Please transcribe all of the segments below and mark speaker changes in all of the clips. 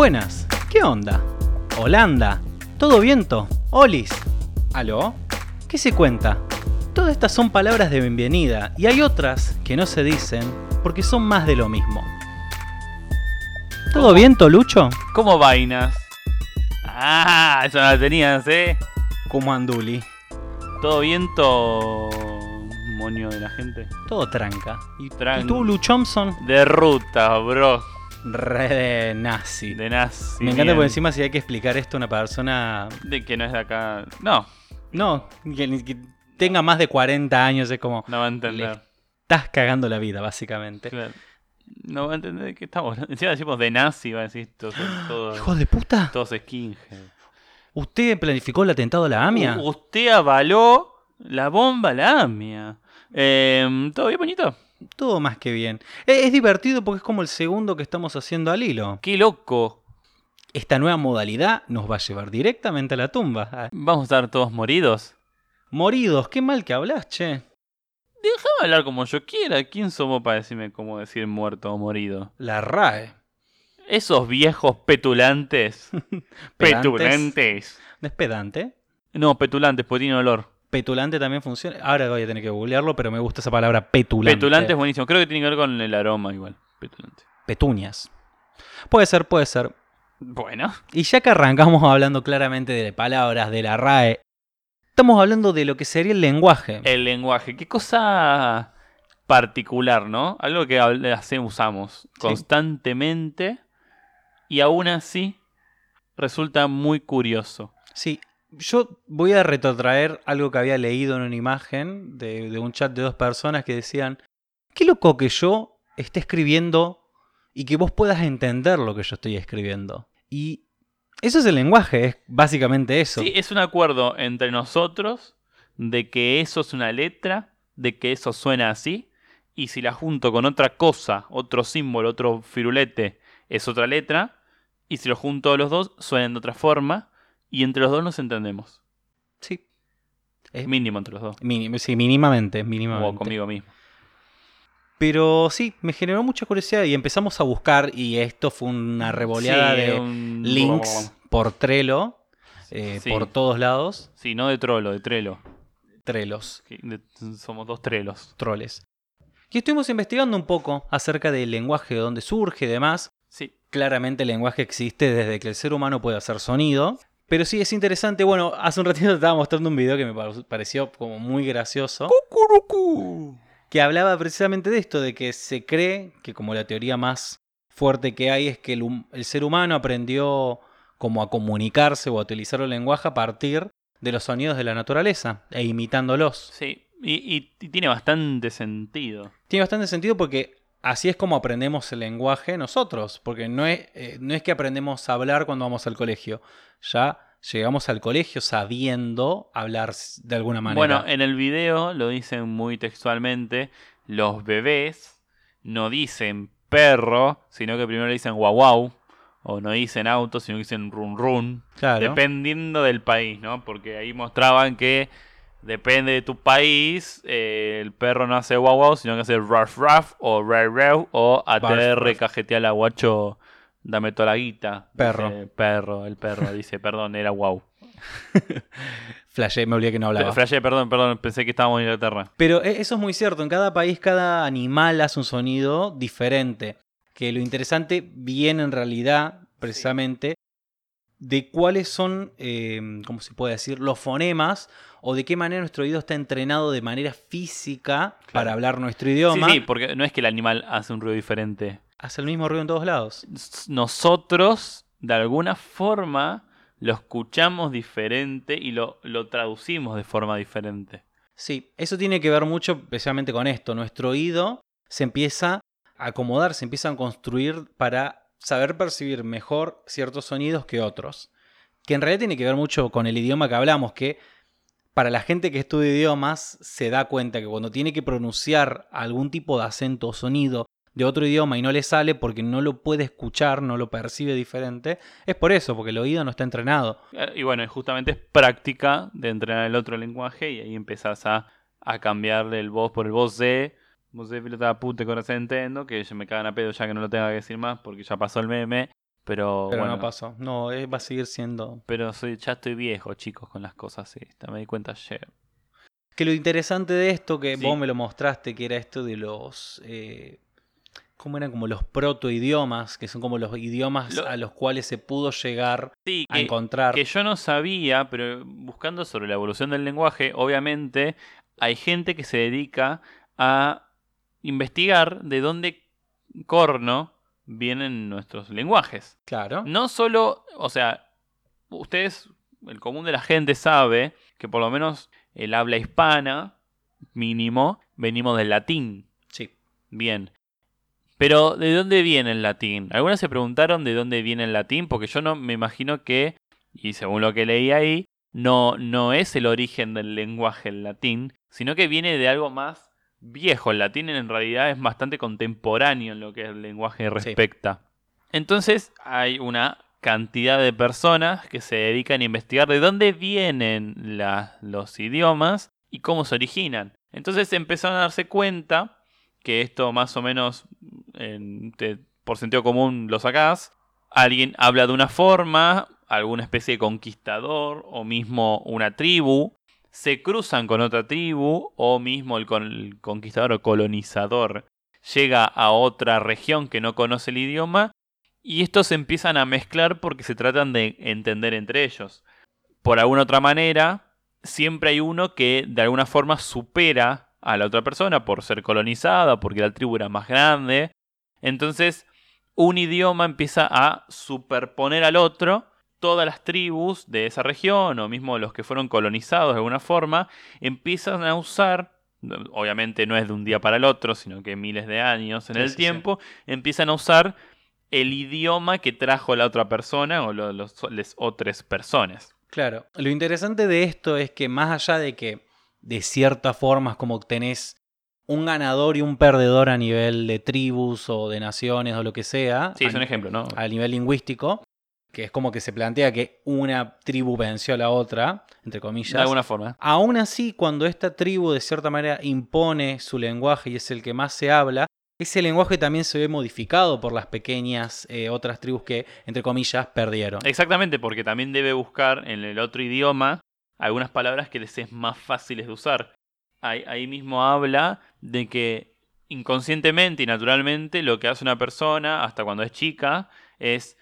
Speaker 1: Buenas, ¿qué onda? Holanda, ¿todo viento? Olis, ¿aló? ¿Qué se cuenta? Todas estas son palabras de bienvenida y hay otras que no se dicen porque son más de lo mismo. ¿Todo viento, Lucho?
Speaker 2: ¿Cómo vainas? Ah, eso no la tenías, ¿eh?
Speaker 1: Como Anduli.
Speaker 2: Todo viento, moño de la gente.
Speaker 1: Todo tranca. ¿Y,
Speaker 2: Tran-
Speaker 1: ¿y tú, Lu Thompson?
Speaker 2: De ruta, bro.
Speaker 1: Re de nazi.
Speaker 2: De nazi.
Speaker 1: Me encanta por encima si hay que explicar esto a una persona...
Speaker 2: De que no es de acá. No,
Speaker 1: No, que, que tenga más de 40 años es como...
Speaker 2: no va a entender.
Speaker 1: Estás cagando la vida, básicamente.
Speaker 2: Claro. No va a entender de qué estamos. Encima decimos de nazi, va a decir todos, todos,
Speaker 1: ¡Hijo de puta!
Speaker 2: todos skinhead.
Speaker 1: ¿Usted planificó el atentado a la AMIA?
Speaker 2: U- Usted avaló la bomba a la AMIA. Eh, ¿Todo bien, bonito?
Speaker 1: Todo más que bien. Eh, Es divertido porque es como el segundo que estamos haciendo al hilo.
Speaker 2: ¡Qué loco!
Speaker 1: Esta nueva modalidad nos va a llevar directamente a la tumba.
Speaker 2: ¿Vamos a estar todos moridos?
Speaker 1: Moridos, qué mal que hablas, che.
Speaker 2: Déjame hablar como yo quiera. ¿Quién somos para decirme cómo decir muerto o morido?
Speaker 1: La RAE.
Speaker 2: Esos viejos petulantes. petulantes.
Speaker 1: ¿No es pedante?
Speaker 2: No, petulantes, porque tiene olor.
Speaker 1: Petulante también funciona. Ahora voy a tener que googlearlo, pero me gusta esa palabra petulante.
Speaker 2: Petulante es buenísimo. Creo que tiene que ver con el aroma igual. Petulante.
Speaker 1: Petuñas. Puede ser, puede ser.
Speaker 2: Bueno.
Speaker 1: Y ya que arrancamos hablando claramente de palabras, de la RAE, estamos hablando de lo que sería el lenguaje.
Speaker 2: El lenguaje. Qué cosa particular, ¿no? Algo que habl- hace- usamos constantemente y aún así resulta muy curioso.
Speaker 1: Sí, yo voy a retrotraer algo que había leído en una imagen de, un chat de dos personas que decían, qué loco que yo esté escribiendo y que vos puedas entender lo que yo estoy escribiendo. Y eso es el lenguaje, es básicamente eso.
Speaker 2: Sí, es un acuerdo entre nosotros de que eso es una letra, de que eso suena así, y si la junto con otra cosa, otro símbolo, otro firulete, es otra letra, y si lo junto los dos, suenan de otra forma, y entre los dos nos entendemos.
Speaker 1: Sí. Es
Speaker 2: Mínimo entre los dos.
Speaker 1: mínim- sí, mínimamente, mínimamente.
Speaker 2: O conmigo mismo.
Speaker 1: Pero sí, me generó mucha curiosidad y empezamos a buscar y esto fue una revoleada
Speaker 2: Sí,
Speaker 1: de
Speaker 2: un-
Speaker 1: links por Trello, eh,
Speaker 2: Sí.
Speaker 1: por todos lados.
Speaker 2: Sí, no de trolo, de trelo.
Speaker 1: Trelos,
Speaker 2: de- somos dos trelos.
Speaker 1: troles. Y estuvimos investigando un poco acerca del lenguaje, de dónde surge y demás.
Speaker 2: Sí.
Speaker 1: Claramente el lenguaje existe desde que el ser humano puede hacer sonido. Pero sí es interesante. Bueno, hace un ratito te estaba mostrando un video que me par- pareció como muy gracioso. Que hablaba precisamente de esto, de que se cree que como la teoría más fuerte que hay es que el, ser humano aprendió como a comunicarse o a utilizar el lenguaje a partir de los sonidos de la naturaleza e imitándolos.
Speaker 2: Sí, y, y- y tiene bastante sentido.
Speaker 1: Tiene bastante sentido porque así es como aprendemos el lenguaje nosotros, porque no es, eh, no es que aprendemos a hablar cuando vamos al colegio, ya llegamos al colegio sabiendo hablar de alguna manera.
Speaker 2: Bueno, en el video lo dicen muy textualmente, los bebés no dicen perro, sino que primero le dicen guau guau, o no dicen auto, sino que dicen run run,
Speaker 1: claro.
Speaker 2: dependiendo del país, ¿no? Porque ahí mostraban que depende de tu país, eh, el perro no hace guau guau, sino que hace ruff ruff, o rev rev, o ATR cajetea la guacho, dame toda la guita.
Speaker 1: Perro.
Speaker 2: Dice, perro, el perro dice, perdón, era guau.
Speaker 1: Flashé, me olvidé que no hablaba.
Speaker 2: Flashé, perdón, perdón, pensé que estábamos en Inglaterra.
Speaker 1: Pero e- eso es muy cierto, en cada país cada animal hace un sonido diferente. Que lo interesante viene en realidad precisamente de cuáles son, eh, ¿cómo se puede decir?, los fonemas o de qué manera nuestro oído está entrenado de manera física para hablar nuestro idioma.
Speaker 2: Sí, sí, porque no es que el animal hace un ruido diferente.
Speaker 1: Hace el mismo ruido en todos lados.
Speaker 2: Nosotros, de alguna forma, lo escuchamos diferente y lo, lo traducimos de forma diferente.
Speaker 1: Sí, eso tiene que ver mucho especialmente con esto. Nuestro oído se empieza a acomodar, se empieza a construir para saber percibir mejor ciertos sonidos que otros. Que en realidad tiene que ver mucho con el idioma que hablamos, que para la gente que estudia idiomas se da cuenta que cuando tiene que pronunciar algún tipo de acento o sonido de otro idioma y no le sale porque no lo puede escuchar, no lo percibe diferente, es por eso, porque el oído no está entrenado.
Speaker 2: Eh, Y bueno, justamente es práctica de entrenar el otro lenguaje y ahí empezás a, a cambiarle el voz por el voz de. De pilota puta con ese entiendo, que me cagan a pedo ya que no lo tenga que decir más porque ya pasó el meme. Pero,
Speaker 1: Pero
Speaker 2: bueno,
Speaker 1: no pasó. No, eh, va a seguir siendo.
Speaker 2: Pero soy, ya estoy viejo, chicos, con las cosas estas. Me di cuenta ayer.
Speaker 1: Que lo interesante de esto, que
Speaker 2: Sí.
Speaker 1: vos me lo mostraste, que era esto de los. Eh, ¿Cómo eran? Como los protoidiomas, que son como los idiomas
Speaker 2: Lo-
Speaker 1: a los cuales se pudo llegar
Speaker 2: Sí,
Speaker 1: a
Speaker 2: que,
Speaker 1: encontrar.
Speaker 2: que yo no sabía, pero buscando sobre la evolución del lenguaje, obviamente hay gente que se dedica a investigar de dónde corno vienen nuestros lenguajes.
Speaker 1: Claro.
Speaker 2: No solo, o sea, ustedes, el común de la gente sabe que por lo menos el habla hispana, mínimo, venimos del latín.
Speaker 1: Sí.
Speaker 2: Bien. Pero, ¿de dónde viene el latín? Algunas se preguntaron de dónde viene el latín, porque yo no me imagino que, y según lo que leí ahí, no, no es el origen del lenguaje el latín, sino que viene de algo más viejo. El latín en realidad es bastante contemporáneo en lo que el lenguaje respecta. Entonces hay una cantidad de personas que se dedican a investigar de dónde vienen la- los idiomas y cómo se originan. Entonces empezaron a darse cuenta que esto más o menos en- te- por sentido común lo sacás. Alguien habla de una forma, alguna especie de conquistador o mismo una tribu. Se cruzan con otra tribu o mismo el, con- el conquistador o colonizador llega a otra región que no conoce el idioma y estos empiezan a mezclar porque se tratan de entender entre ellos. Por alguna otra manera, siempre hay uno que de alguna forma supera a la otra persona por ser colonizada, porque la tribu era más grande. Entonces, un idioma empieza a superponer al otro. Todas las tribus de esa región, o mismo los que fueron colonizados de alguna forma, empiezan a usar, obviamente no es de un día para el otro, sino que miles de años en
Speaker 1: Sí,
Speaker 2: el
Speaker 1: sí, sí.
Speaker 2: tiempo, empiezan a usar el idioma que trajo la otra persona o lo- los, las otras personas.
Speaker 1: Claro. Lo interesante de esto es que más allá de que de cierta forma es como tenés un ganador y un perdedor a nivel de tribus o de naciones o lo que sea,
Speaker 2: Sí, es un ejemplo, ¿no?
Speaker 1: a nivel lingüístico, que es como que se plantea que una tribu venció a la otra, entre comillas.
Speaker 2: De alguna forma.
Speaker 1: Aún así, cuando esta tribu de cierta manera impone su lenguaje y es el que más se habla, ese lenguaje también se ve modificado por las pequeñas eh, otras tribus que, entre comillas, perdieron.
Speaker 2: Exactamente, porque también debe buscar en el otro idioma algunas palabras que les es más fáciles de usar. Ahí, ahí mismo habla de que inconscientemente y naturalmente lo que hace una persona, hasta cuando es chica, es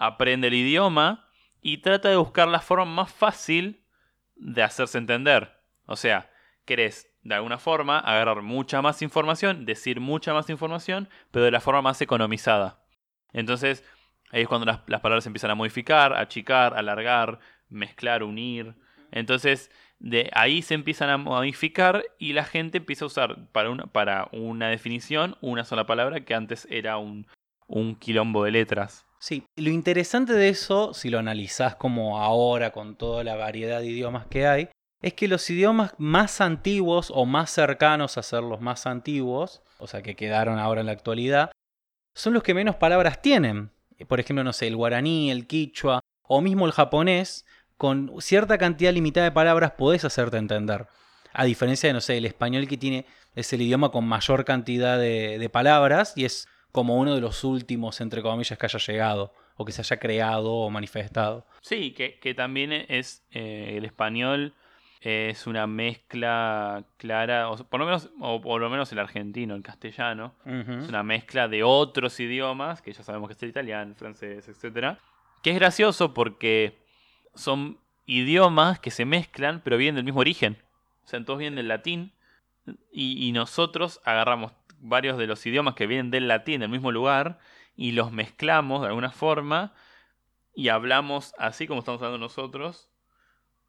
Speaker 2: aprende el idioma y trata de buscar la forma más fácil de hacerse entender. O sea, querés de alguna forma agarrar mucha más información, decir mucha más información, pero de la forma más economizada. Entonces, ahí es cuando las, palabras empiezan a modificar, achicar, alargar, mezclar, unir. Entonces, de ahí se empiezan a modificar y la gente empieza a usar para para una definición una sola palabra que antes era un, un quilombo de letras.
Speaker 1: Sí, lo interesante de eso, si lo analizás como ahora con toda la variedad de idiomas que hay, es que los idiomas más antiguos o más cercanos a ser los más antiguos, o sea, que quedaron ahora en la actualidad, son los que menos palabras tienen. Por ejemplo, no sé, el guaraní, el quichua o mismo el japonés, con cierta cantidad limitada de palabras podés hacerte entender. A diferencia de, no sé, el español que tiene, es el idioma con mayor cantidad de, de palabras y es como uno de los últimos, entre comillas, que haya llegado o que se haya creado o manifestado.
Speaker 2: Sí, que, que también es eh, el español es una mezcla clara, o por lo menos, o por lo menos el argentino, el castellano, es una mezcla de otros idiomas, que ya sabemos que es el italiano, el francés, etc. Que es gracioso porque son idiomas que se mezclan, pero vienen del mismo origen. O sea, todos vienen del latín. Y, y nosotros agarramos varios de los idiomas que vienen del latín, del mismo lugar, y los mezclamos de alguna forma y hablamos así como estamos hablando nosotros,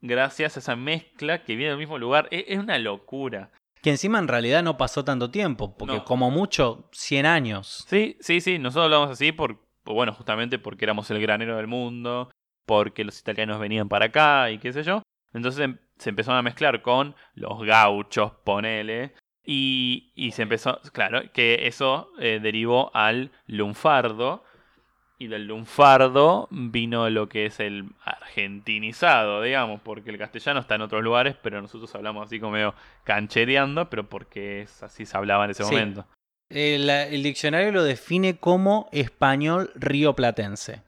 Speaker 2: gracias a esa mezcla que viene del mismo lugar. Es, es una locura.
Speaker 1: Que encima en realidad no pasó tanto tiempo, porque
Speaker 2: No.
Speaker 1: como mucho 100 años.
Speaker 2: Sí, sí, sí, nosotros hablamos así por, bueno, justamente porque éramos el granero del mundo, porque los italianos venían para acá y qué sé yo. Entonces se empezaron a mezclar con los gauchos, ponele. Y, y se empezó, claro, que eso eh, derivó al lunfardo. Y del lunfardo vino lo que es el argentinizado, digamos, porque el castellano está en otros lugares, pero nosotros hablamos así como medio canchereando, pero porque es así se hablaba en ese
Speaker 1: Sí.
Speaker 2: momento.
Speaker 1: El, el diccionario lo define como español rioplatense.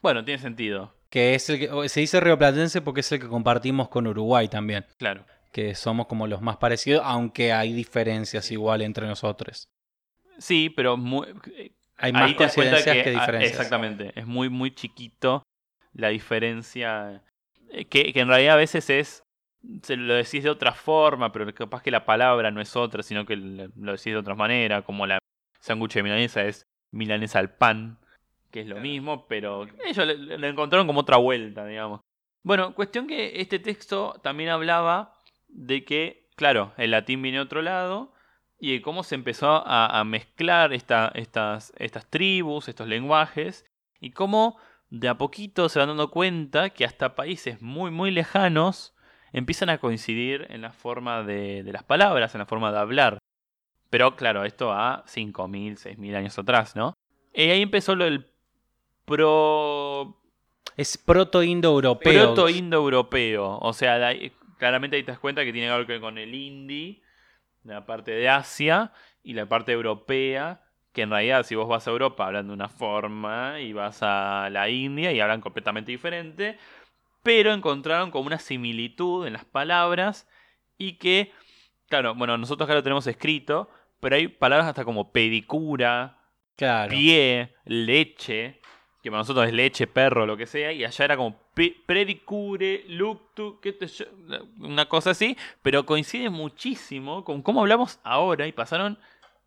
Speaker 2: Bueno, tiene sentido,
Speaker 1: Que es el que, se dice rioplatense porque es el que compartimos con Uruguay también.
Speaker 2: claro.
Speaker 1: Que somos como los más parecidos, aunque hay diferencias igual entre nosotros.
Speaker 2: Sí, pero muy-
Speaker 1: Hay más coincidencias que, diferencias.
Speaker 2: Exactamente, es muy, muy chiquito la diferencia. eh, Que, que en realidad a veces es. Se lo decís de otra forma, pero capaz que la palabra no es otra, sino que lo decís de otra manera. Como la sándwich de milanesa es milanesa al pan, que es lo mismo, pero ellos le, le encontraron como otra vuelta, digamos. Bueno, cuestión que este texto también hablaba de que, claro, el latín viene de otro lado y de cómo se empezó a, a mezclar esta- estas, estas tribus, estos lenguajes, y cómo de a poquito se van dando cuenta que hasta países muy, muy lejanos empiezan a coincidir en la forma de, de las palabras, en la forma de hablar. Pero claro, esto a 5.000, 6.000 años atrás, ¿no? Y ahí empezó lo del pro...
Speaker 1: Es proto-indo-europeo.
Speaker 2: proto-indoeuropeo. O sea, claramente ahí te das cuenta que tiene algo que ver con el hindi, la parte de Asia y la parte europea, que en realidad si vos vas a Europa hablan de una forma y vas a la India y hablan completamente diferente, pero encontraron como una similitud en las palabras y que, claro, bueno, nosotros acá lo tenemos escrito, pero hay palabras hasta como pedicura,
Speaker 1: Claro.
Speaker 2: pie, leche, que para nosotros es leche, perro, lo que sea, y allá era como predicure, luctu, una cosa así, pero coincide muchísimo con cómo hablamos ahora y pasaron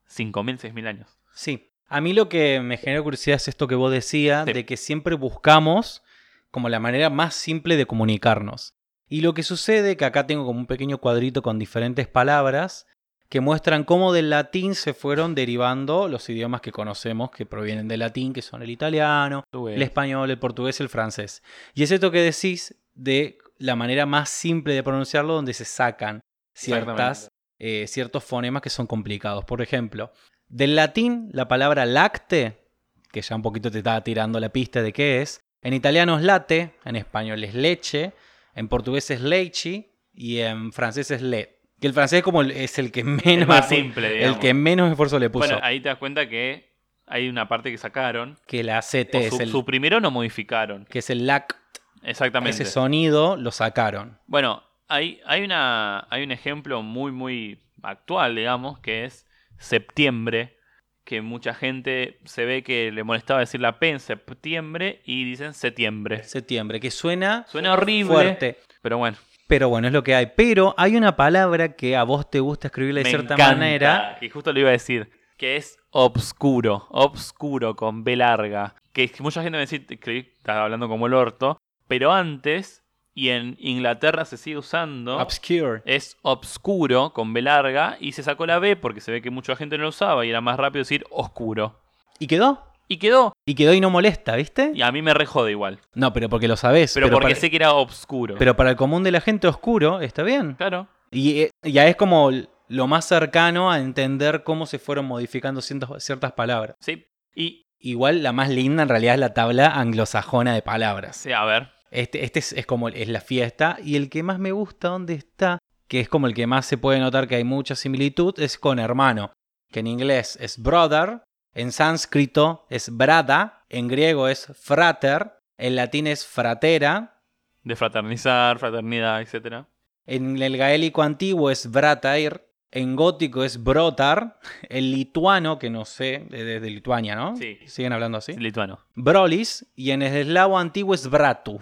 Speaker 2: 5.000, 6.000 años.
Speaker 1: Sí. A mí lo que me genera curiosidad es esto que vos decías,
Speaker 2: Sí.
Speaker 1: de que siempre buscamos como la manera más simple de comunicarnos. Y lo que sucede, que acá tengo como un pequeño cuadrito con diferentes palabras que muestran cómo del latín se fueron derivando los idiomas que conocemos que provienen del latín, que son el italiano, el español, el portugués, el francés. Y es esto que decís de la manera más simple de pronunciarlo donde se sacan ciertas, eh, ciertos fonemas que son complicados. Por ejemplo, del latín la palabra lacte, que ya un poquito te estaba tirando la pista de qué es, en italiano es late, en español es leche, en portugués es leche y en francés es lait. Que el francés como el- es el que menos,
Speaker 2: Es más
Speaker 1: esfu-
Speaker 2: simple, digamos.
Speaker 1: el que menos esfuerzo le puso.
Speaker 2: Bueno, ahí te das cuenta que hay una parte que sacaron,
Speaker 1: que la CT
Speaker 2: o
Speaker 1: es
Speaker 2: su-
Speaker 1: el,
Speaker 2: suprimieron o modificaron.
Speaker 1: que es el lac,
Speaker 2: Exactamente.
Speaker 1: ese sonido lo sacaron.
Speaker 2: Bueno, hay, hay, una, hay un ejemplo muy, muy actual, digamos, que es septiembre, que mucha gente se ve que le molestaba decir la P en septiembre y dicen septiembre.
Speaker 1: Septiembre, que suena
Speaker 2: Suena horrible,
Speaker 1: fuerte.
Speaker 2: pero bueno.
Speaker 1: Pero bueno, es lo que hay. Pero hay una palabra que a vos te gusta escribirla de
Speaker 2: me
Speaker 1: cierta
Speaker 2: encanta,
Speaker 1: manera.
Speaker 2: Y justo lo iba a decir, que es obscuro, obscuro con B larga. Que mucha gente me dice, que estaba hablando como el orto, pero antes, y en Inglaterra se sigue usando...
Speaker 1: Obscure.
Speaker 2: es obscuro con B larga y se sacó la B porque se ve que mucha gente no lo usaba y era más rápido decir oscuro.
Speaker 1: ¿Y quedó?
Speaker 2: Y quedó.
Speaker 1: Y quedó y no molesta, ¿viste?
Speaker 2: Y a mí me rejode igual.
Speaker 1: No, pero porque lo sabés.
Speaker 2: Pero, porque
Speaker 1: para,
Speaker 2: sé que era obscuro.
Speaker 1: pero para el común de la gente oscuro está bien.
Speaker 2: Claro.
Speaker 1: Y eh, ya es como lo más cercano a entender cómo se fueron modificando cientos- ciertas palabras.
Speaker 2: Sí. Y,
Speaker 1: Igual la más linda en realidad es la tabla anglosajona de palabras.
Speaker 2: sí, a ver.
Speaker 1: Este, este es, es como es la fiesta. Y el que más me gusta, ¿dónde está? Que es como el que más se puede notar que hay mucha similitud, es con hermano. Que en inglés es brother, en sánscrito es brada, en griego es frater, en latín es fratera,
Speaker 2: De fraternizar, fraternidad, etcétera.
Speaker 1: en el gaélico antiguo es bratair, en gótico es brotar, en lituano, que no sé, desde de Lituania, ¿no?
Speaker 2: Sí.
Speaker 1: Siguen hablando así.
Speaker 2: Lituano.
Speaker 1: Brolis, y en el eslavo antiguo es bratu.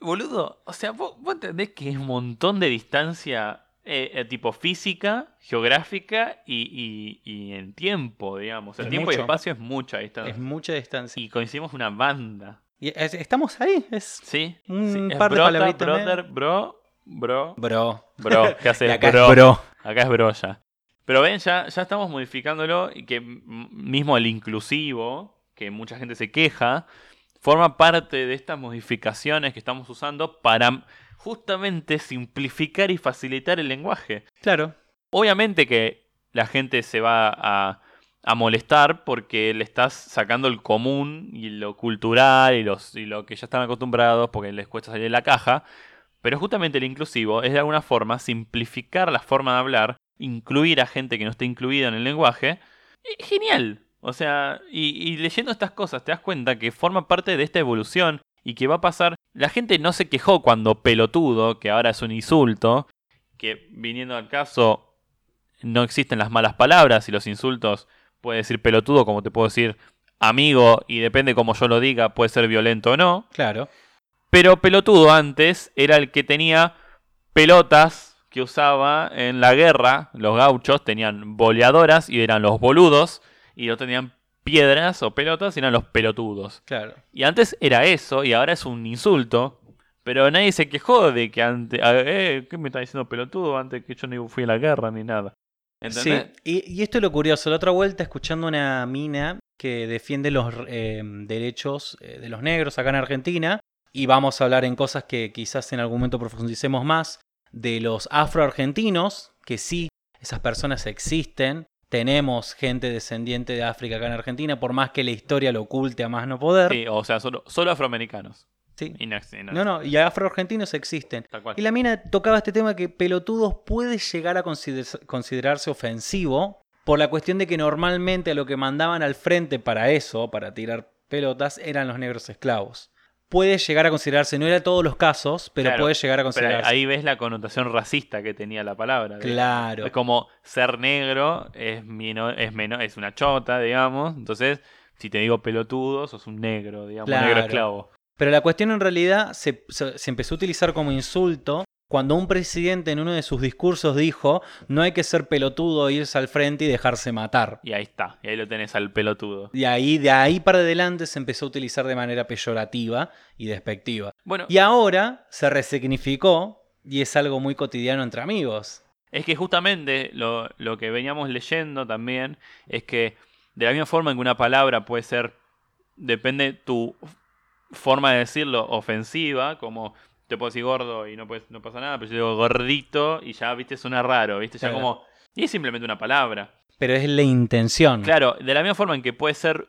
Speaker 2: Boludo, o sea, vos, vos entendés que es un montón de distancia eh, eh, tipo física, geográfica y, y- y en tiempo, digamos. El
Speaker 1: Es
Speaker 2: tiempo y
Speaker 1: mucho.
Speaker 2: espacio es mucha distancia.
Speaker 1: Es mucha distancia.
Speaker 2: Y coincidimos una banda.
Speaker 1: Y es- estamos ahí, es
Speaker 2: ¿Sí?
Speaker 1: Un
Speaker 2: sí. Es
Speaker 1: par de
Speaker 2: brota,
Speaker 1: palabritas
Speaker 2: brother, bro, bro,
Speaker 1: bro.
Speaker 2: bro. ¿Qué hace?
Speaker 1: Y acá
Speaker 2: bro.
Speaker 1: es bro.
Speaker 2: Acá es bro ya. Pero ven, ya, ya estamos modificándolo y que mismo el inclusivo, que mucha gente se queja, forma parte de estas modificaciones que estamos usando para justamente simplificar y facilitar el lenguaje.
Speaker 1: Claro.
Speaker 2: Obviamente que la gente se va a, a molestar porque le estás sacando el común y lo cultural y, los, y lo que ya están acostumbrados porque les cuesta salir de la caja. Pero justamente el inclusivo es de alguna forma simplificar la forma de hablar, incluir a gente que no esté incluida en el lenguaje. Genial. O sea, y, y leyendo estas cosas te das cuenta que forma parte de esta evolución y que va a pasar. La gente no se quejó cuando pelotudo, que ahora es un insulto, que viniendo al caso no existen las malas palabras y los insultos puede decir pelotudo como te puedo decir amigo y depende como yo lo diga puede ser violento o no.
Speaker 1: Claro.
Speaker 2: Pero pelotudo antes era el que tenía pelotas que usaba en la guerra. Los gauchos tenían boleadoras y eran los boludos. Y no tenían piedras o pelotas eran los pelotudos.
Speaker 1: Claro.
Speaker 2: Y antes era eso y ahora es un insulto. Pero nadie se quejó de que antes... Eh, ¿Qué me está diciendo pelotudo antes que yo ni fui a la guerra ni nada? ¿Entendés?
Speaker 1: Sí, y, y esto es lo curioso. La otra vuelta escuchando una mina que defiende los eh, derechos eh, de los negros acá en Argentina. Y vamos a hablar en cosas que quizás en algún momento profundicemos más. De los afroargentinos, que sí, esas personas existen. Tenemos gente descendiente de África acá en Argentina, por más que la historia lo oculte a más no poder.
Speaker 2: Sí, o sea, solo, solo afroamericanos.
Speaker 1: Sí.
Speaker 2: No, no-
Speaker 1: y afroargentinos existen.
Speaker 2: tal cual.
Speaker 1: Y la mina tocaba este tema que pelotudos puede llegar a consider- considerarse ofensivo por la cuestión de que normalmente a lo que mandaban al frente para eso, para tirar pelotas, eran los negros esclavos. Puede llegar a considerarse, no era todos los casos, pero
Speaker 2: Claro,
Speaker 1: puede llegar a
Speaker 2: Pero
Speaker 1: considerarse.
Speaker 2: ahí ves la connotación racista que tenía la palabra.
Speaker 1: Claro.
Speaker 2: Es como ser negro es, mino- es, menor, es una chota, digamos. Entonces, si te digo pelotudo, sos un negro, digamos,
Speaker 1: Claro.
Speaker 2: negro esclavo.
Speaker 1: Pero la cuestión en realidad se, se- se empezó a utilizar como insulto cuando un presidente en uno de sus discursos dijo no hay que ser pelotudo, irse al frente y dejarse matar.
Speaker 2: Y ahí está, y ahí lo tenés al pelotudo.
Speaker 1: Y ahí, de ahí para adelante se empezó a utilizar de manera peyorativa y despectiva.
Speaker 2: Bueno,
Speaker 1: Y ahora se resignificó y es algo muy cotidiano entre amigos.
Speaker 2: es que justamente lo, lo que veníamos leyendo también es que de la misma forma en que una palabra puede ser, depende tu forma de decirlo, ofensiva, como te puedo decir gordo y no, puedes, no pasa nada, pero yo digo gordito y ya, viste, suena raro, viste, ya
Speaker 1: Claro.
Speaker 2: como... Y es simplemente una palabra.
Speaker 1: Pero es la intención.
Speaker 2: Claro, de la misma forma en que puede ser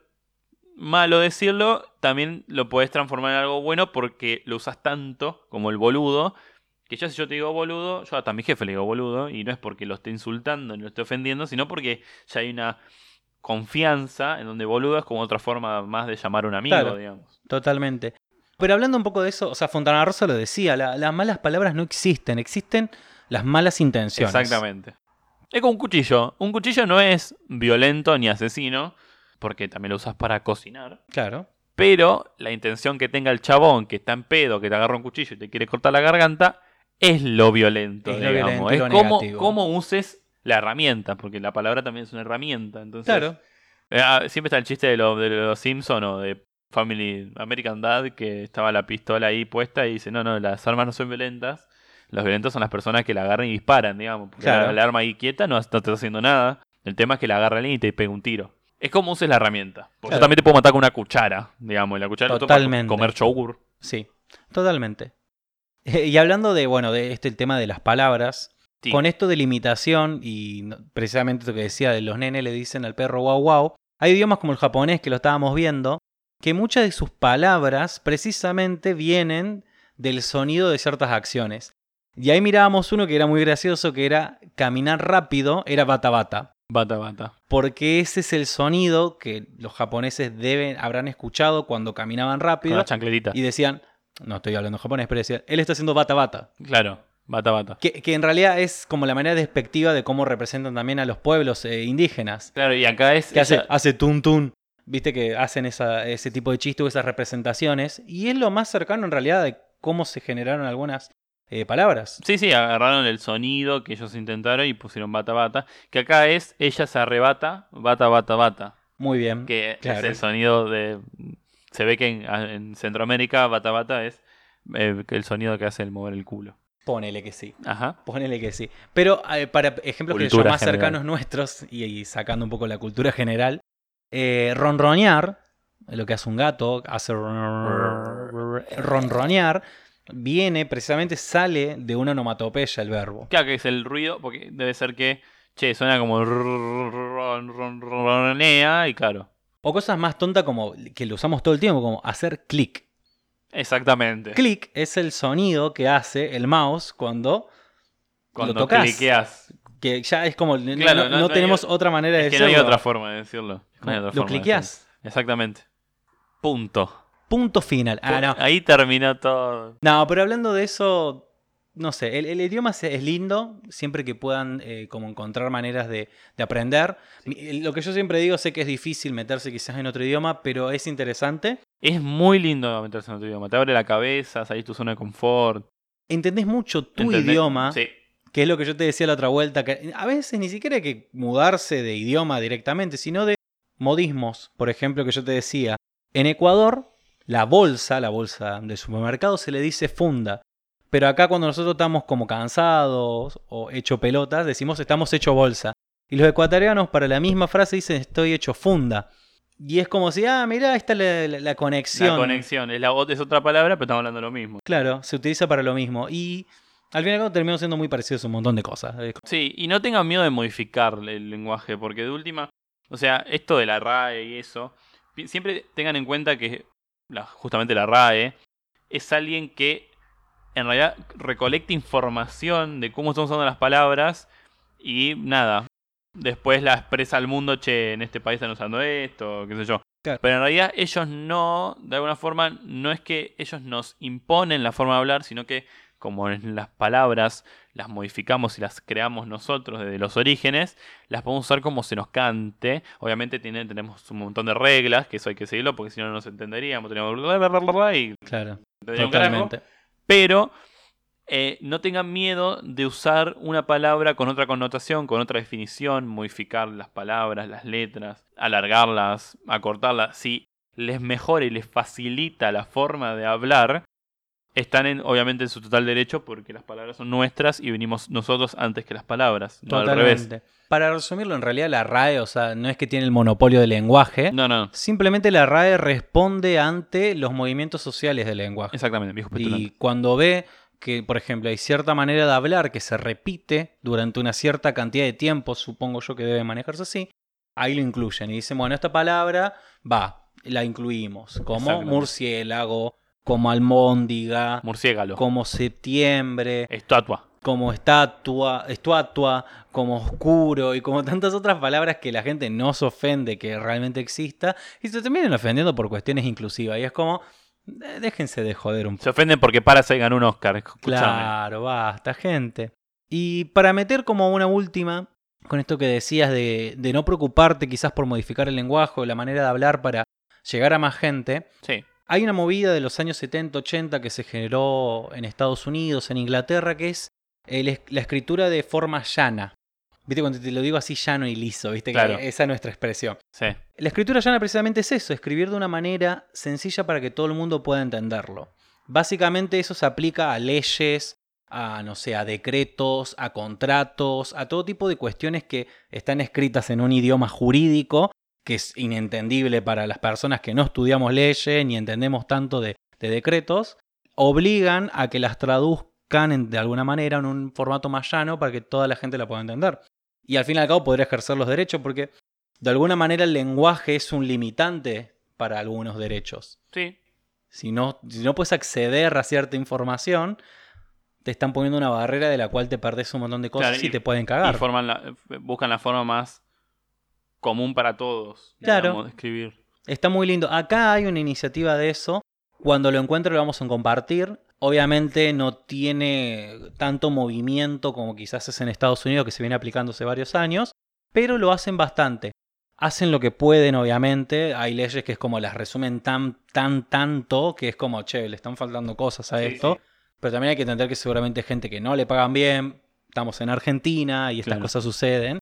Speaker 2: malo decirlo, también lo puedes transformar en algo bueno porque lo usas tanto como el boludo. Que yo si yo te digo boludo, yo hasta a mi jefe le digo boludo y no es porque lo esté insultando ni lo esté ofendiendo, sino porque ya hay una confianza en donde boludo es como otra forma más de llamar a un amigo,
Speaker 1: Claro.
Speaker 2: digamos.
Speaker 1: Totalmente. Pero hablando un poco de eso, o sea, Fontana Rosa lo decía, la- las malas palabras no existen, existen las malas intenciones.
Speaker 2: Exactamente. Es como un cuchillo. Un cuchillo no es violento ni asesino, porque también lo usas para cocinar.
Speaker 1: Claro.
Speaker 2: Pero la intención que tenga el chabón que está en pedo, que te agarra un cuchillo y te quiere cortar la garganta, es lo violento,
Speaker 1: Es lo
Speaker 2: digamos.
Speaker 1: violento y
Speaker 2: es
Speaker 1: lo
Speaker 2: cómo, uses la herramienta, porque la palabra también es una herramienta. Entonces,
Speaker 1: Claro.
Speaker 2: Eh, ah, siempre está el chiste de, lo- de los Simpson o de Family American Dad, que estaba la pistola ahí puesta y dice, no, no, las armas no son violentas. Los violentos son las personas que la agarran y disparan, digamos. Porque
Speaker 1: Claro.
Speaker 2: la, arma ahí quieta no, no te está haciendo nada. El tema es que la agarra alguien y te pega un tiro. Es como uses la herramienta. Porque
Speaker 1: Claro.
Speaker 2: yo también te puedo matar con una cuchara, digamos. Y la cuchara uso para
Speaker 1: Totalmente.
Speaker 2: comer yogur.
Speaker 1: Sí, totalmente. Y hablando de, bueno, de este el tema de las palabras,
Speaker 2: Sí.
Speaker 1: con esto de limitación y precisamente lo que decía de los nenes le dicen al perro wow wow, hay idiomas como el japonés que lo estábamos viendo, que muchas de sus palabras precisamente vienen del sonido de ciertas acciones. Y ahí mirábamos uno que era muy gracioso, que era caminar rápido, era bata bata.
Speaker 2: Bata, bata.
Speaker 1: Porque ese es el sonido que los japoneses deben, habrán escuchado cuando caminaban
Speaker 2: Con
Speaker 1: rápido
Speaker 2: la chancletita.
Speaker 1: y decían, no estoy hablando japonés, pero decían, él está haciendo bata bata.
Speaker 2: Claro, bata, bata.
Speaker 1: Que, que en realidad es como la manera despectiva de cómo representan también a los pueblos eh, indígenas.
Speaker 2: Claro, y acá es...
Speaker 1: Que hace, hace tun tun. Viste que hacen esa- ese tipo de chistes o esas representaciones. Y es lo más cercano en realidad de cómo se generaron algunas eh, palabras.
Speaker 2: Sí, sí, agarraron el sonido que ellos intentaron y pusieron bata, bata. Que acá es, ella se arrebata, bata, bata, bata.
Speaker 1: Muy bien.
Speaker 2: Que
Speaker 1: Claro.
Speaker 2: es el sonido de... Se ve que en, en Centroamérica bata, bata es eh, el sonido que hace el mover el culo.
Speaker 1: Ponele que sí.
Speaker 2: Ajá.
Speaker 1: Ponele que sí. Pero eh, para ejemplos que son más
Speaker 2: general.
Speaker 1: cercanos nuestros y, y sacando un poco la cultura general, eh, ronronear, lo que hace un gato, hace ronronear, viene precisamente, sale de una onomatopeya el verbo.
Speaker 2: Claro que es el ruido, porque debe ser que, che, suena como ron, ron, ronea y claro.
Speaker 1: O cosas más tontas como que lo usamos todo el tiempo, como hacer clic.
Speaker 2: Exactamente.
Speaker 1: Clic es el sonido que hace el mouse cuando
Speaker 2: Cuando
Speaker 1: lo tocas.
Speaker 2: cliqueas
Speaker 1: Que ya es como. no-
Speaker 2: Claro,
Speaker 1: no,
Speaker 2: no-
Speaker 1: no
Speaker 2: no
Speaker 1: tenemos
Speaker 2: hay-
Speaker 1: otra manera de
Speaker 2: Es que no
Speaker 1: decirlo.
Speaker 2: hay otra forma de decirlo. No hay otra
Speaker 1: Lo
Speaker 2: de decirlo. Exactamente. Punto.
Speaker 1: Punto final. Ah, no.
Speaker 2: Ahí terminó todo.
Speaker 1: No, pero hablando de eso, no sé, el, el idioma es- lindo siempre que puedan eh, como encontrar maneras de, de aprender. Lo que yo siempre digo, sé que es difícil meterse quizás en otro idioma, pero es interesante.
Speaker 2: Es muy lindo meterse en otro idioma. Te abre la cabeza, salís tu zona de confort.
Speaker 1: Entendés mucho tu
Speaker 2: ¿entendés?
Speaker 1: idioma,
Speaker 2: Sí.
Speaker 1: Que es lo que yo te decía la otra vuelta, que a veces ni siquiera hay que mudarse de idioma directamente, sino de modismos, por ejemplo, que yo te decía. En Ecuador, la bolsa, la bolsa de supermercado, se le dice funda. Pero acá cuando nosotros estamos como cansados o hecho pelotas, decimos estamos hecho bolsa. Y los ecuatorianos para la misma frase dicen estoy hecho funda. Y es como si, ah, mirá, ahí está la, la- la conexión.
Speaker 2: La conexión. Es, la, es otra palabra, pero estamos hablando de lo mismo.
Speaker 1: Claro, se utiliza para lo mismo. Y al fin y al cabo terminamos siendo muy parecidos a un montón de cosas.
Speaker 2: Sí, y no tengan miedo de modificar el lenguaje, porque de última, o sea, esto de la RAE y eso, siempre tengan en cuenta que la- justamente la RAE es alguien que en realidad recolecta información de cómo estamos usando las palabras y nada, después la expresa al mundo, che, en este país están usando esto, qué sé yo.
Speaker 1: Claro.
Speaker 2: Pero en realidad ellos no, de alguna forma, no es que ellos nos imponen la forma de hablar, sino que como en las palabras las modificamos y las creamos nosotros desde los orígenes, las podemos usar como se nos cante. Obviamente tiene- tenemos un montón de reglas, que eso hay que seguirlo, porque si no no nos entenderíamos. Teníamos y
Speaker 1: claro, totalmente.
Speaker 2: Pero eh, no tengan miedo de usar una palabra con otra connotación, con otra definición, modificar las palabras, las letras, alargarlas, acortarlas. Si les mejora y les facilita la forma de hablar, están en, obviamente en su total derecho porque las palabras son nuestras y venimos nosotros antes que las palabras, no al revés.
Speaker 1: Totalmente. Para resumirlo, en realidad la RAE, o sea, no es que tiene el monopolio del lenguaje,
Speaker 2: No, no,
Speaker 1: simplemente la RAE responde ante los movimientos sociales del lenguaje.
Speaker 2: exactamente, viejo petulante.
Speaker 1: Y cuando ve que, por ejemplo, hay cierta manera de hablar que se repite durante una cierta cantidad de tiempo, supongo yo que debe manejarse así, ahí lo incluyen y dicen, bueno, esta palabra va, la incluimos, como murciélago, como almóndiga,
Speaker 2: Murciégalo.
Speaker 1: como septiembre,
Speaker 2: Estatua.
Speaker 1: como estatua, estatua, como oscuro y como tantas otras palabras que la gente no se ofende que realmente exista y se terminan ofendiendo por cuestiones inclusivas. Y es como, eh, déjense de joder un poco.
Speaker 2: Se ofenden porque Parasite ganó un Oscar.
Speaker 1: Claro, basta, gente. Y para meter como una última, con esto que decías de, de no preocuparte quizás por modificar el lenguaje o la manera de hablar para llegar a más gente,
Speaker 2: Sí.
Speaker 1: Hay una movida de los años 70, 80 que se generó en Estados Unidos, en Inglaterra, que es el es- la escritura de forma llana. Viste, cuando te lo digo así llano y liso, viste
Speaker 2: Claro.
Speaker 1: que esa es nuestra expresión.
Speaker 2: Sí.
Speaker 1: La escritura llana precisamente es eso, escribir de una manera sencilla para que todo el mundo pueda entenderlo. Básicamente eso se aplica a leyes, a no sé, a decretos, a contratos, a todo tipo de cuestiones que están escritas en un idioma jurídico que es inentendible para las personas que no estudiamos leyes ni entendemos tanto de, de decretos, obligan a que las traduzcan en- de alguna manera en un formato más llano para que toda la gente la pueda entender. Y al fin y al cabo poder ejercer los derechos porque de alguna manera el lenguaje es un limitante para algunos derechos.
Speaker 2: Sí.
Speaker 1: Si no, si no puedes acceder a cierta información, te están poniendo una barrera de la cual te perdés un montón de cosas
Speaker 2: Claro,
Speaker 1: y,
Speaker 2: y-
Speaker 1: te pueden
Speaker 2: Y
Speaker 1: cagar.
Speaker 2: forman la- buscan la forma más común para todos.
Speaker 1: Claro.
Speaker 2: digamos, escribir.
Speaker 1: Está muy lindo. Acá hay una iniciativa de eso. Cuando lo encuentre lo vamos a compartir. Obviamente no tiene tanto movimiento como quizás es en Estados Unidos, que se viene aplicando hace varios años, pero lo hacen bastante. Hacen lo que pueden, obviamente. Hay leyes que es como las resumen tan, tan, tanto, que es como, che, le están faltando cosas a
Speaker 2: Sí,
Speaker 1: esto.
Speaker 2: sí.
Speaker 1: Pero también hay que entender que seguramente hay gente que no le pagan bien. Estamos en Argentina y estas
Speaker 2: Claro.
Speaker 1: cosas suceden.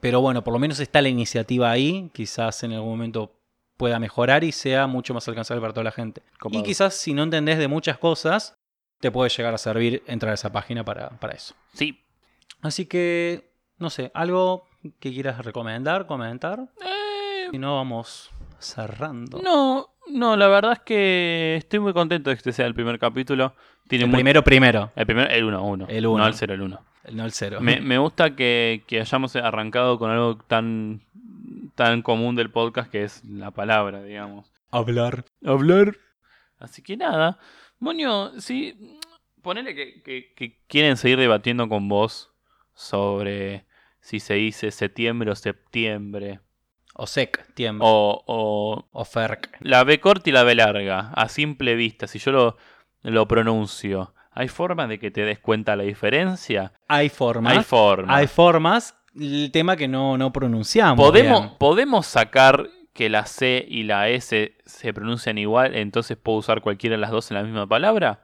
Speaker 1: Pero bueno, por lo menos está la iniciativa ahí. Quizás en algún momento pueda mejorar y sea mucho más alcanzable para toda la gente.
Speaker 2: Copado.
Speaker 1: Y quizás si no entendés de muchas cosas, te puede llegar a servir entrar a esa página para, para eso.
Speaker 2: Sí.
Speaker 1: Así que, no sé, algo que quieras recomendar, comentar.
Speaker 2: Eh,
Speaker 1: Si no, vamos cerrando.
Speaker 2: no, no, la verdad es que estoy muy contento de que este sea el primer capítulo. Tiene
Speaker 1: el
Speaker 2: muy-
Speaker 1: primero, primero.
Speaker 2: El primero, el 1, 1.
Speaker 1: El uno.
Speaker 2: No el 0, el 1.
Speaker 1: No el cero.
Speaker 2: Me, me gusta que, que hayamos arrancado con algo tan, tan común del podcast que es la palabra, digamos.
Speaker 1: Hablar.
Speaker 2: Hablar. Así que nada. Moño, si ponele que, que- que quieren seguir debatiendo con vos sobre si se dice septiembre o septiembre.
Speaker 1: O sec, tiempo. O,
Speaker 2: O, o
Speaker 1: ferc.
Speaker 2: la B corta y la B larga, a simple vista, si yo lo, lo pronuncio. ¿Hay forma de que te des cuenta la diferencia?
Speaker 1: Hay formas.
Speaker 2: Hay forma.
Speaker 1: Hay formas. El tema que no, no pronunciamos.
Speaker 2: ¿Podemos,
Speaker 1: bien.
Speaker 2: ¿Podemos sacar que la C y la S se pronuncian igual, entonces puedo usar cualquiera de las dos en la misma palabra?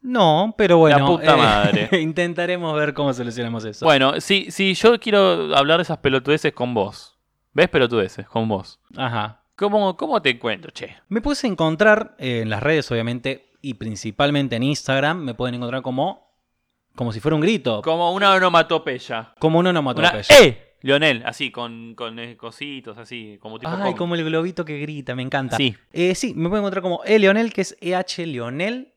Speaker 1: No, pero bueno.
Speaker 2: La puta
Speaker 1: eh,
Speaker 2: madre.
Speaker 1: intentaremos ver cómo solucionamos eso.
Speaker 2: Bueno, si, si yo quiero hablar de esas pelotudeces con vos, ¿ves pelotudeces con vos?
Speaker 1: Ajá.
Speaker 2: ¿Cómo, cómo te encuentro, che?
Speaker 1: Me puedes encontrar eh, en las redes, obviamente, y principalmente en Instagram. Me pueden encontrar como. Como si fuera un grito.
Speaker 2: Como una onomatopeya.
Speaker 1: Como un
Speaker 2: Una
Speaker 1: onomatopeya.
Speaker 2: ¡Eh! Lionel, así, con, con eh, cositos, así, como tipo
Speaker 1: Ay,
Speaker 2: cómic.
Speaker 1: como el globito que grita, me encanta.
Speaker 2: Sí.
Speaker 1: Eh, sí, me pueden encontrar como E Leonel, que es EH Leonel.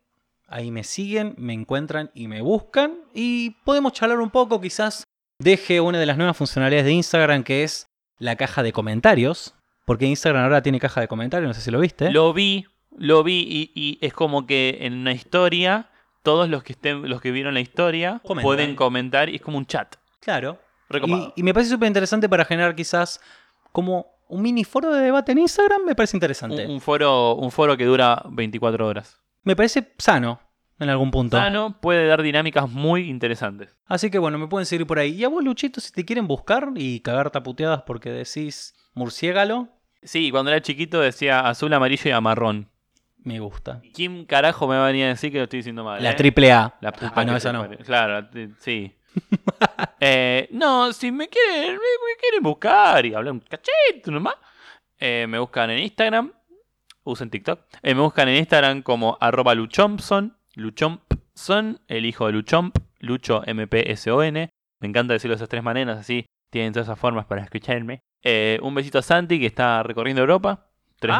Speaker 1: Ahí me siguen, me encuentran y me buscan. Y podemos charlar un poco, quizás deje una de las nuevas funcionalidades de Instagram, que es la caja de comentarios. Porque Instagram ahora tiene caja de comentarios, no sé si lo viste.
Speaker 2: Lo vi, lo vi y, y es como que en una historia, todos los que estén, los que vieron la historia pueden comentar y es como un chat.
Speaker 1: Claro. Y, y me parece súper interesante para generar quizás como un mini foro de debate en Instagram, me parece interesante.
Speaker 2: Un, un foro, un foro que dura 24 horas.
Speaker 1: Me parece sano en algún punto.
Speaker 2: Sano puede dar dinámicas muy interesantes.
Speaker 1: Así que bueno, me pueden seguir por ahí. Y a vos, Luchito, si te quieren buscar y cagar taputeadas porque decís murciégalo,
Speaker 2: Sí, cuando era chiquito decía azul, amarillo y amarrón.
Speaker 1: Me gusta.
Speaker 2: ¿Quién carajo me va a venir a decir que lo estoy diciendo mal?
Speaker 1: La
Speaker 2: eh?
Speaker 1: triple A.
Speaker 2: La puta
Speaker 1: Ah, no, esa no.
Speaker 2: Claro, sí. Eh, no, si me quieren, me, quieren buscar y hablar un cachete nomás, eh, me buscan en Instagram, usen TikTok, me buscan en Instagram como arroba luchompson, luchompson, el hijo de luchomp, lucho M-P-S-O-N. Me encanta decirlo de esas tres maneras, así tienen todas esas formas para escucharme. Un besito a Santi que está recorriendo Europa. Tres,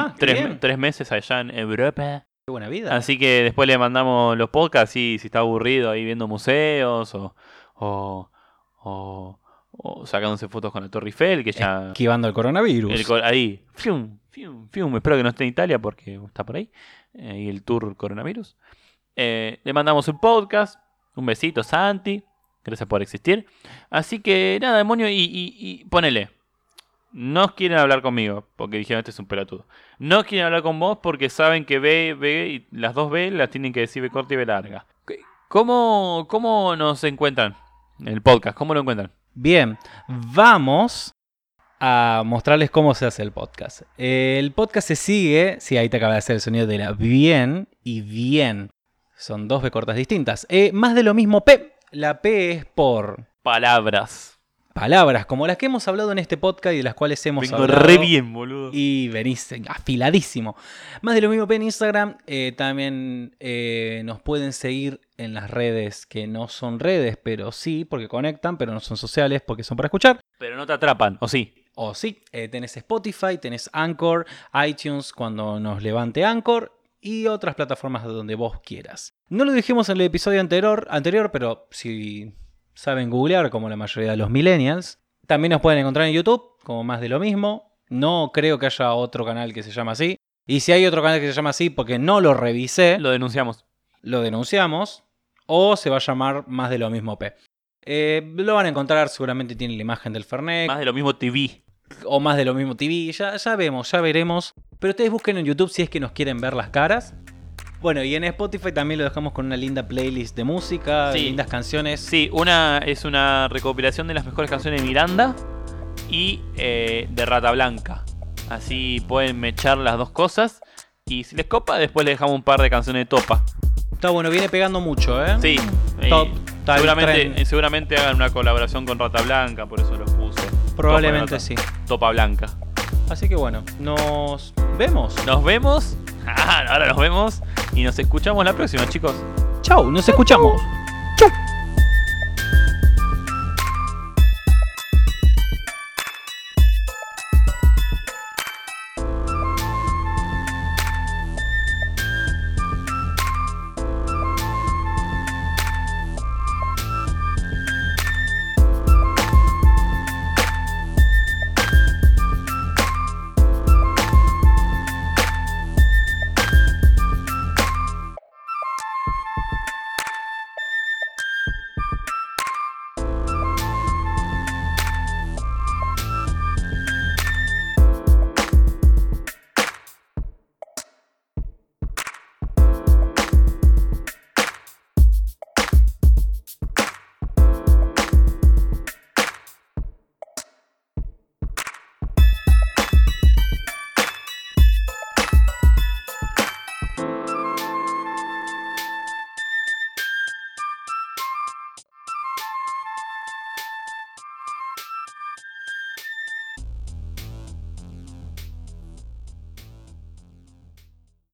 Speaker 1: Ah,
Speaker 2: tres- meses allá en Europa.
Speaker 1: Qué buena vida.
Speaker 2: Así que después le mandamos los podcasts y si está aburrido ahí viendo museos o, o, o- o sacándose fotos con la Torre Eiffel, que ya...
Speaker 1: Esquivando el coronavirus.
Speaker 2: el ahí, fium, fium, fium. Espero que no esté en Italia porque está por ahí. eh, y el tour coronavirus. Eh, le mandamos un podcast. Un besito, Santi. Gracias por existir. Así que nada, demonio, y, y, y ponele. No quieren hablar conmigo porque dijeron este es un pelotudo. No quieren hablar con vos porque saben que B, B y las dos B las tienen que decir B corta y B larga. ¿Cómo, cómo nos encuentran en el podcast? ¿Cómo lo encuentran?
Speaker 1: Bien, vamos a mostrarles cómo se hace el podcast. El podcast se sigue, sí, ahí te acaba de hacer el sonido de la bien y bien. Son dos B cortas distintas. Eh, más de lo mismo P. La P es por
Speaker 2: Palabras.
Speaker 1: Palabras como las que hemos hablado en este podcast y de las cuales hemos
Speaker 2: Vengo
Speaker 1: hablado.
Speaker 2: re bien, boludo.
Speaker 1: Y venís afiladísimo. Más de lo mismo en Instagram. eh, también eh, nos pueden seguir en las redes que no son redes, pero sí, porque conectan, pero no son sociales, porque son para escuchar.
Speaker 2: Pero no te atrapan, ¿o sí?
Speaker 1: O sí, eh, tenés Spotify, tenés Anchor, iTunes cuando nos levante Anchor y otras plataformas de donde vos quieras. No lo dijimos en el episodio anterior, anterior, pero si saben googlear como la mayoría de los millennials, también nos pueden encontrar en YouTube como más de lo mismo. No creo que haya otro canal que se llame así. Y si hay otro canal que se llama así porque no lo revisé,
Speaker 2: Lo denunciamos.
Speaker 1: lo denunciamos o se va a llamar más de lo mismo P. Eh, lo van a encontrar, seguramente tiene la imagen del Fernet
Speaker 2: Más de lo mismo TV.
Speaker 1: o más de lo mismo TV, ya, ya vemos, ya veremos. Pero ustedes busquen en YouTube si es que nos quieren ver las caras. Bueno, y en Spotify también lo dejamos con una linda playlist de música,
Speaker 2: Sí.
Speaker 1: lindas canciones.
Speaker 2: Sí, una es una recopilación de las mejores canciones de Miranda y eh, de Rata Blanca. Así pueden mechar las dos cosas. Y si les copa, después les dejamos un par de canciones de Topa.
Speaker 1: Está bueno, viene pegando mucho, ¿eh?
Speaker 2: Sí,
Speaker 1: Top, tal
Speaker 2: seguramente,
Speaker 1: tren.
Speaker 2: seguramente hagan una colaboración con Rata Blanca, por eso los puse.
Speaker 1: Probablemente
Speaker 2: Topa,
Speaker 1: sí.
Speaker 2: Topa Blanca.
Speaker 1: Así que bueno, nos vemos.
Speaker 2: Nos vemos. Ahora nos vemos y nos escuchamos la próxima, chicos.
Speaker 1: Chau, nos escuchamos. Chau.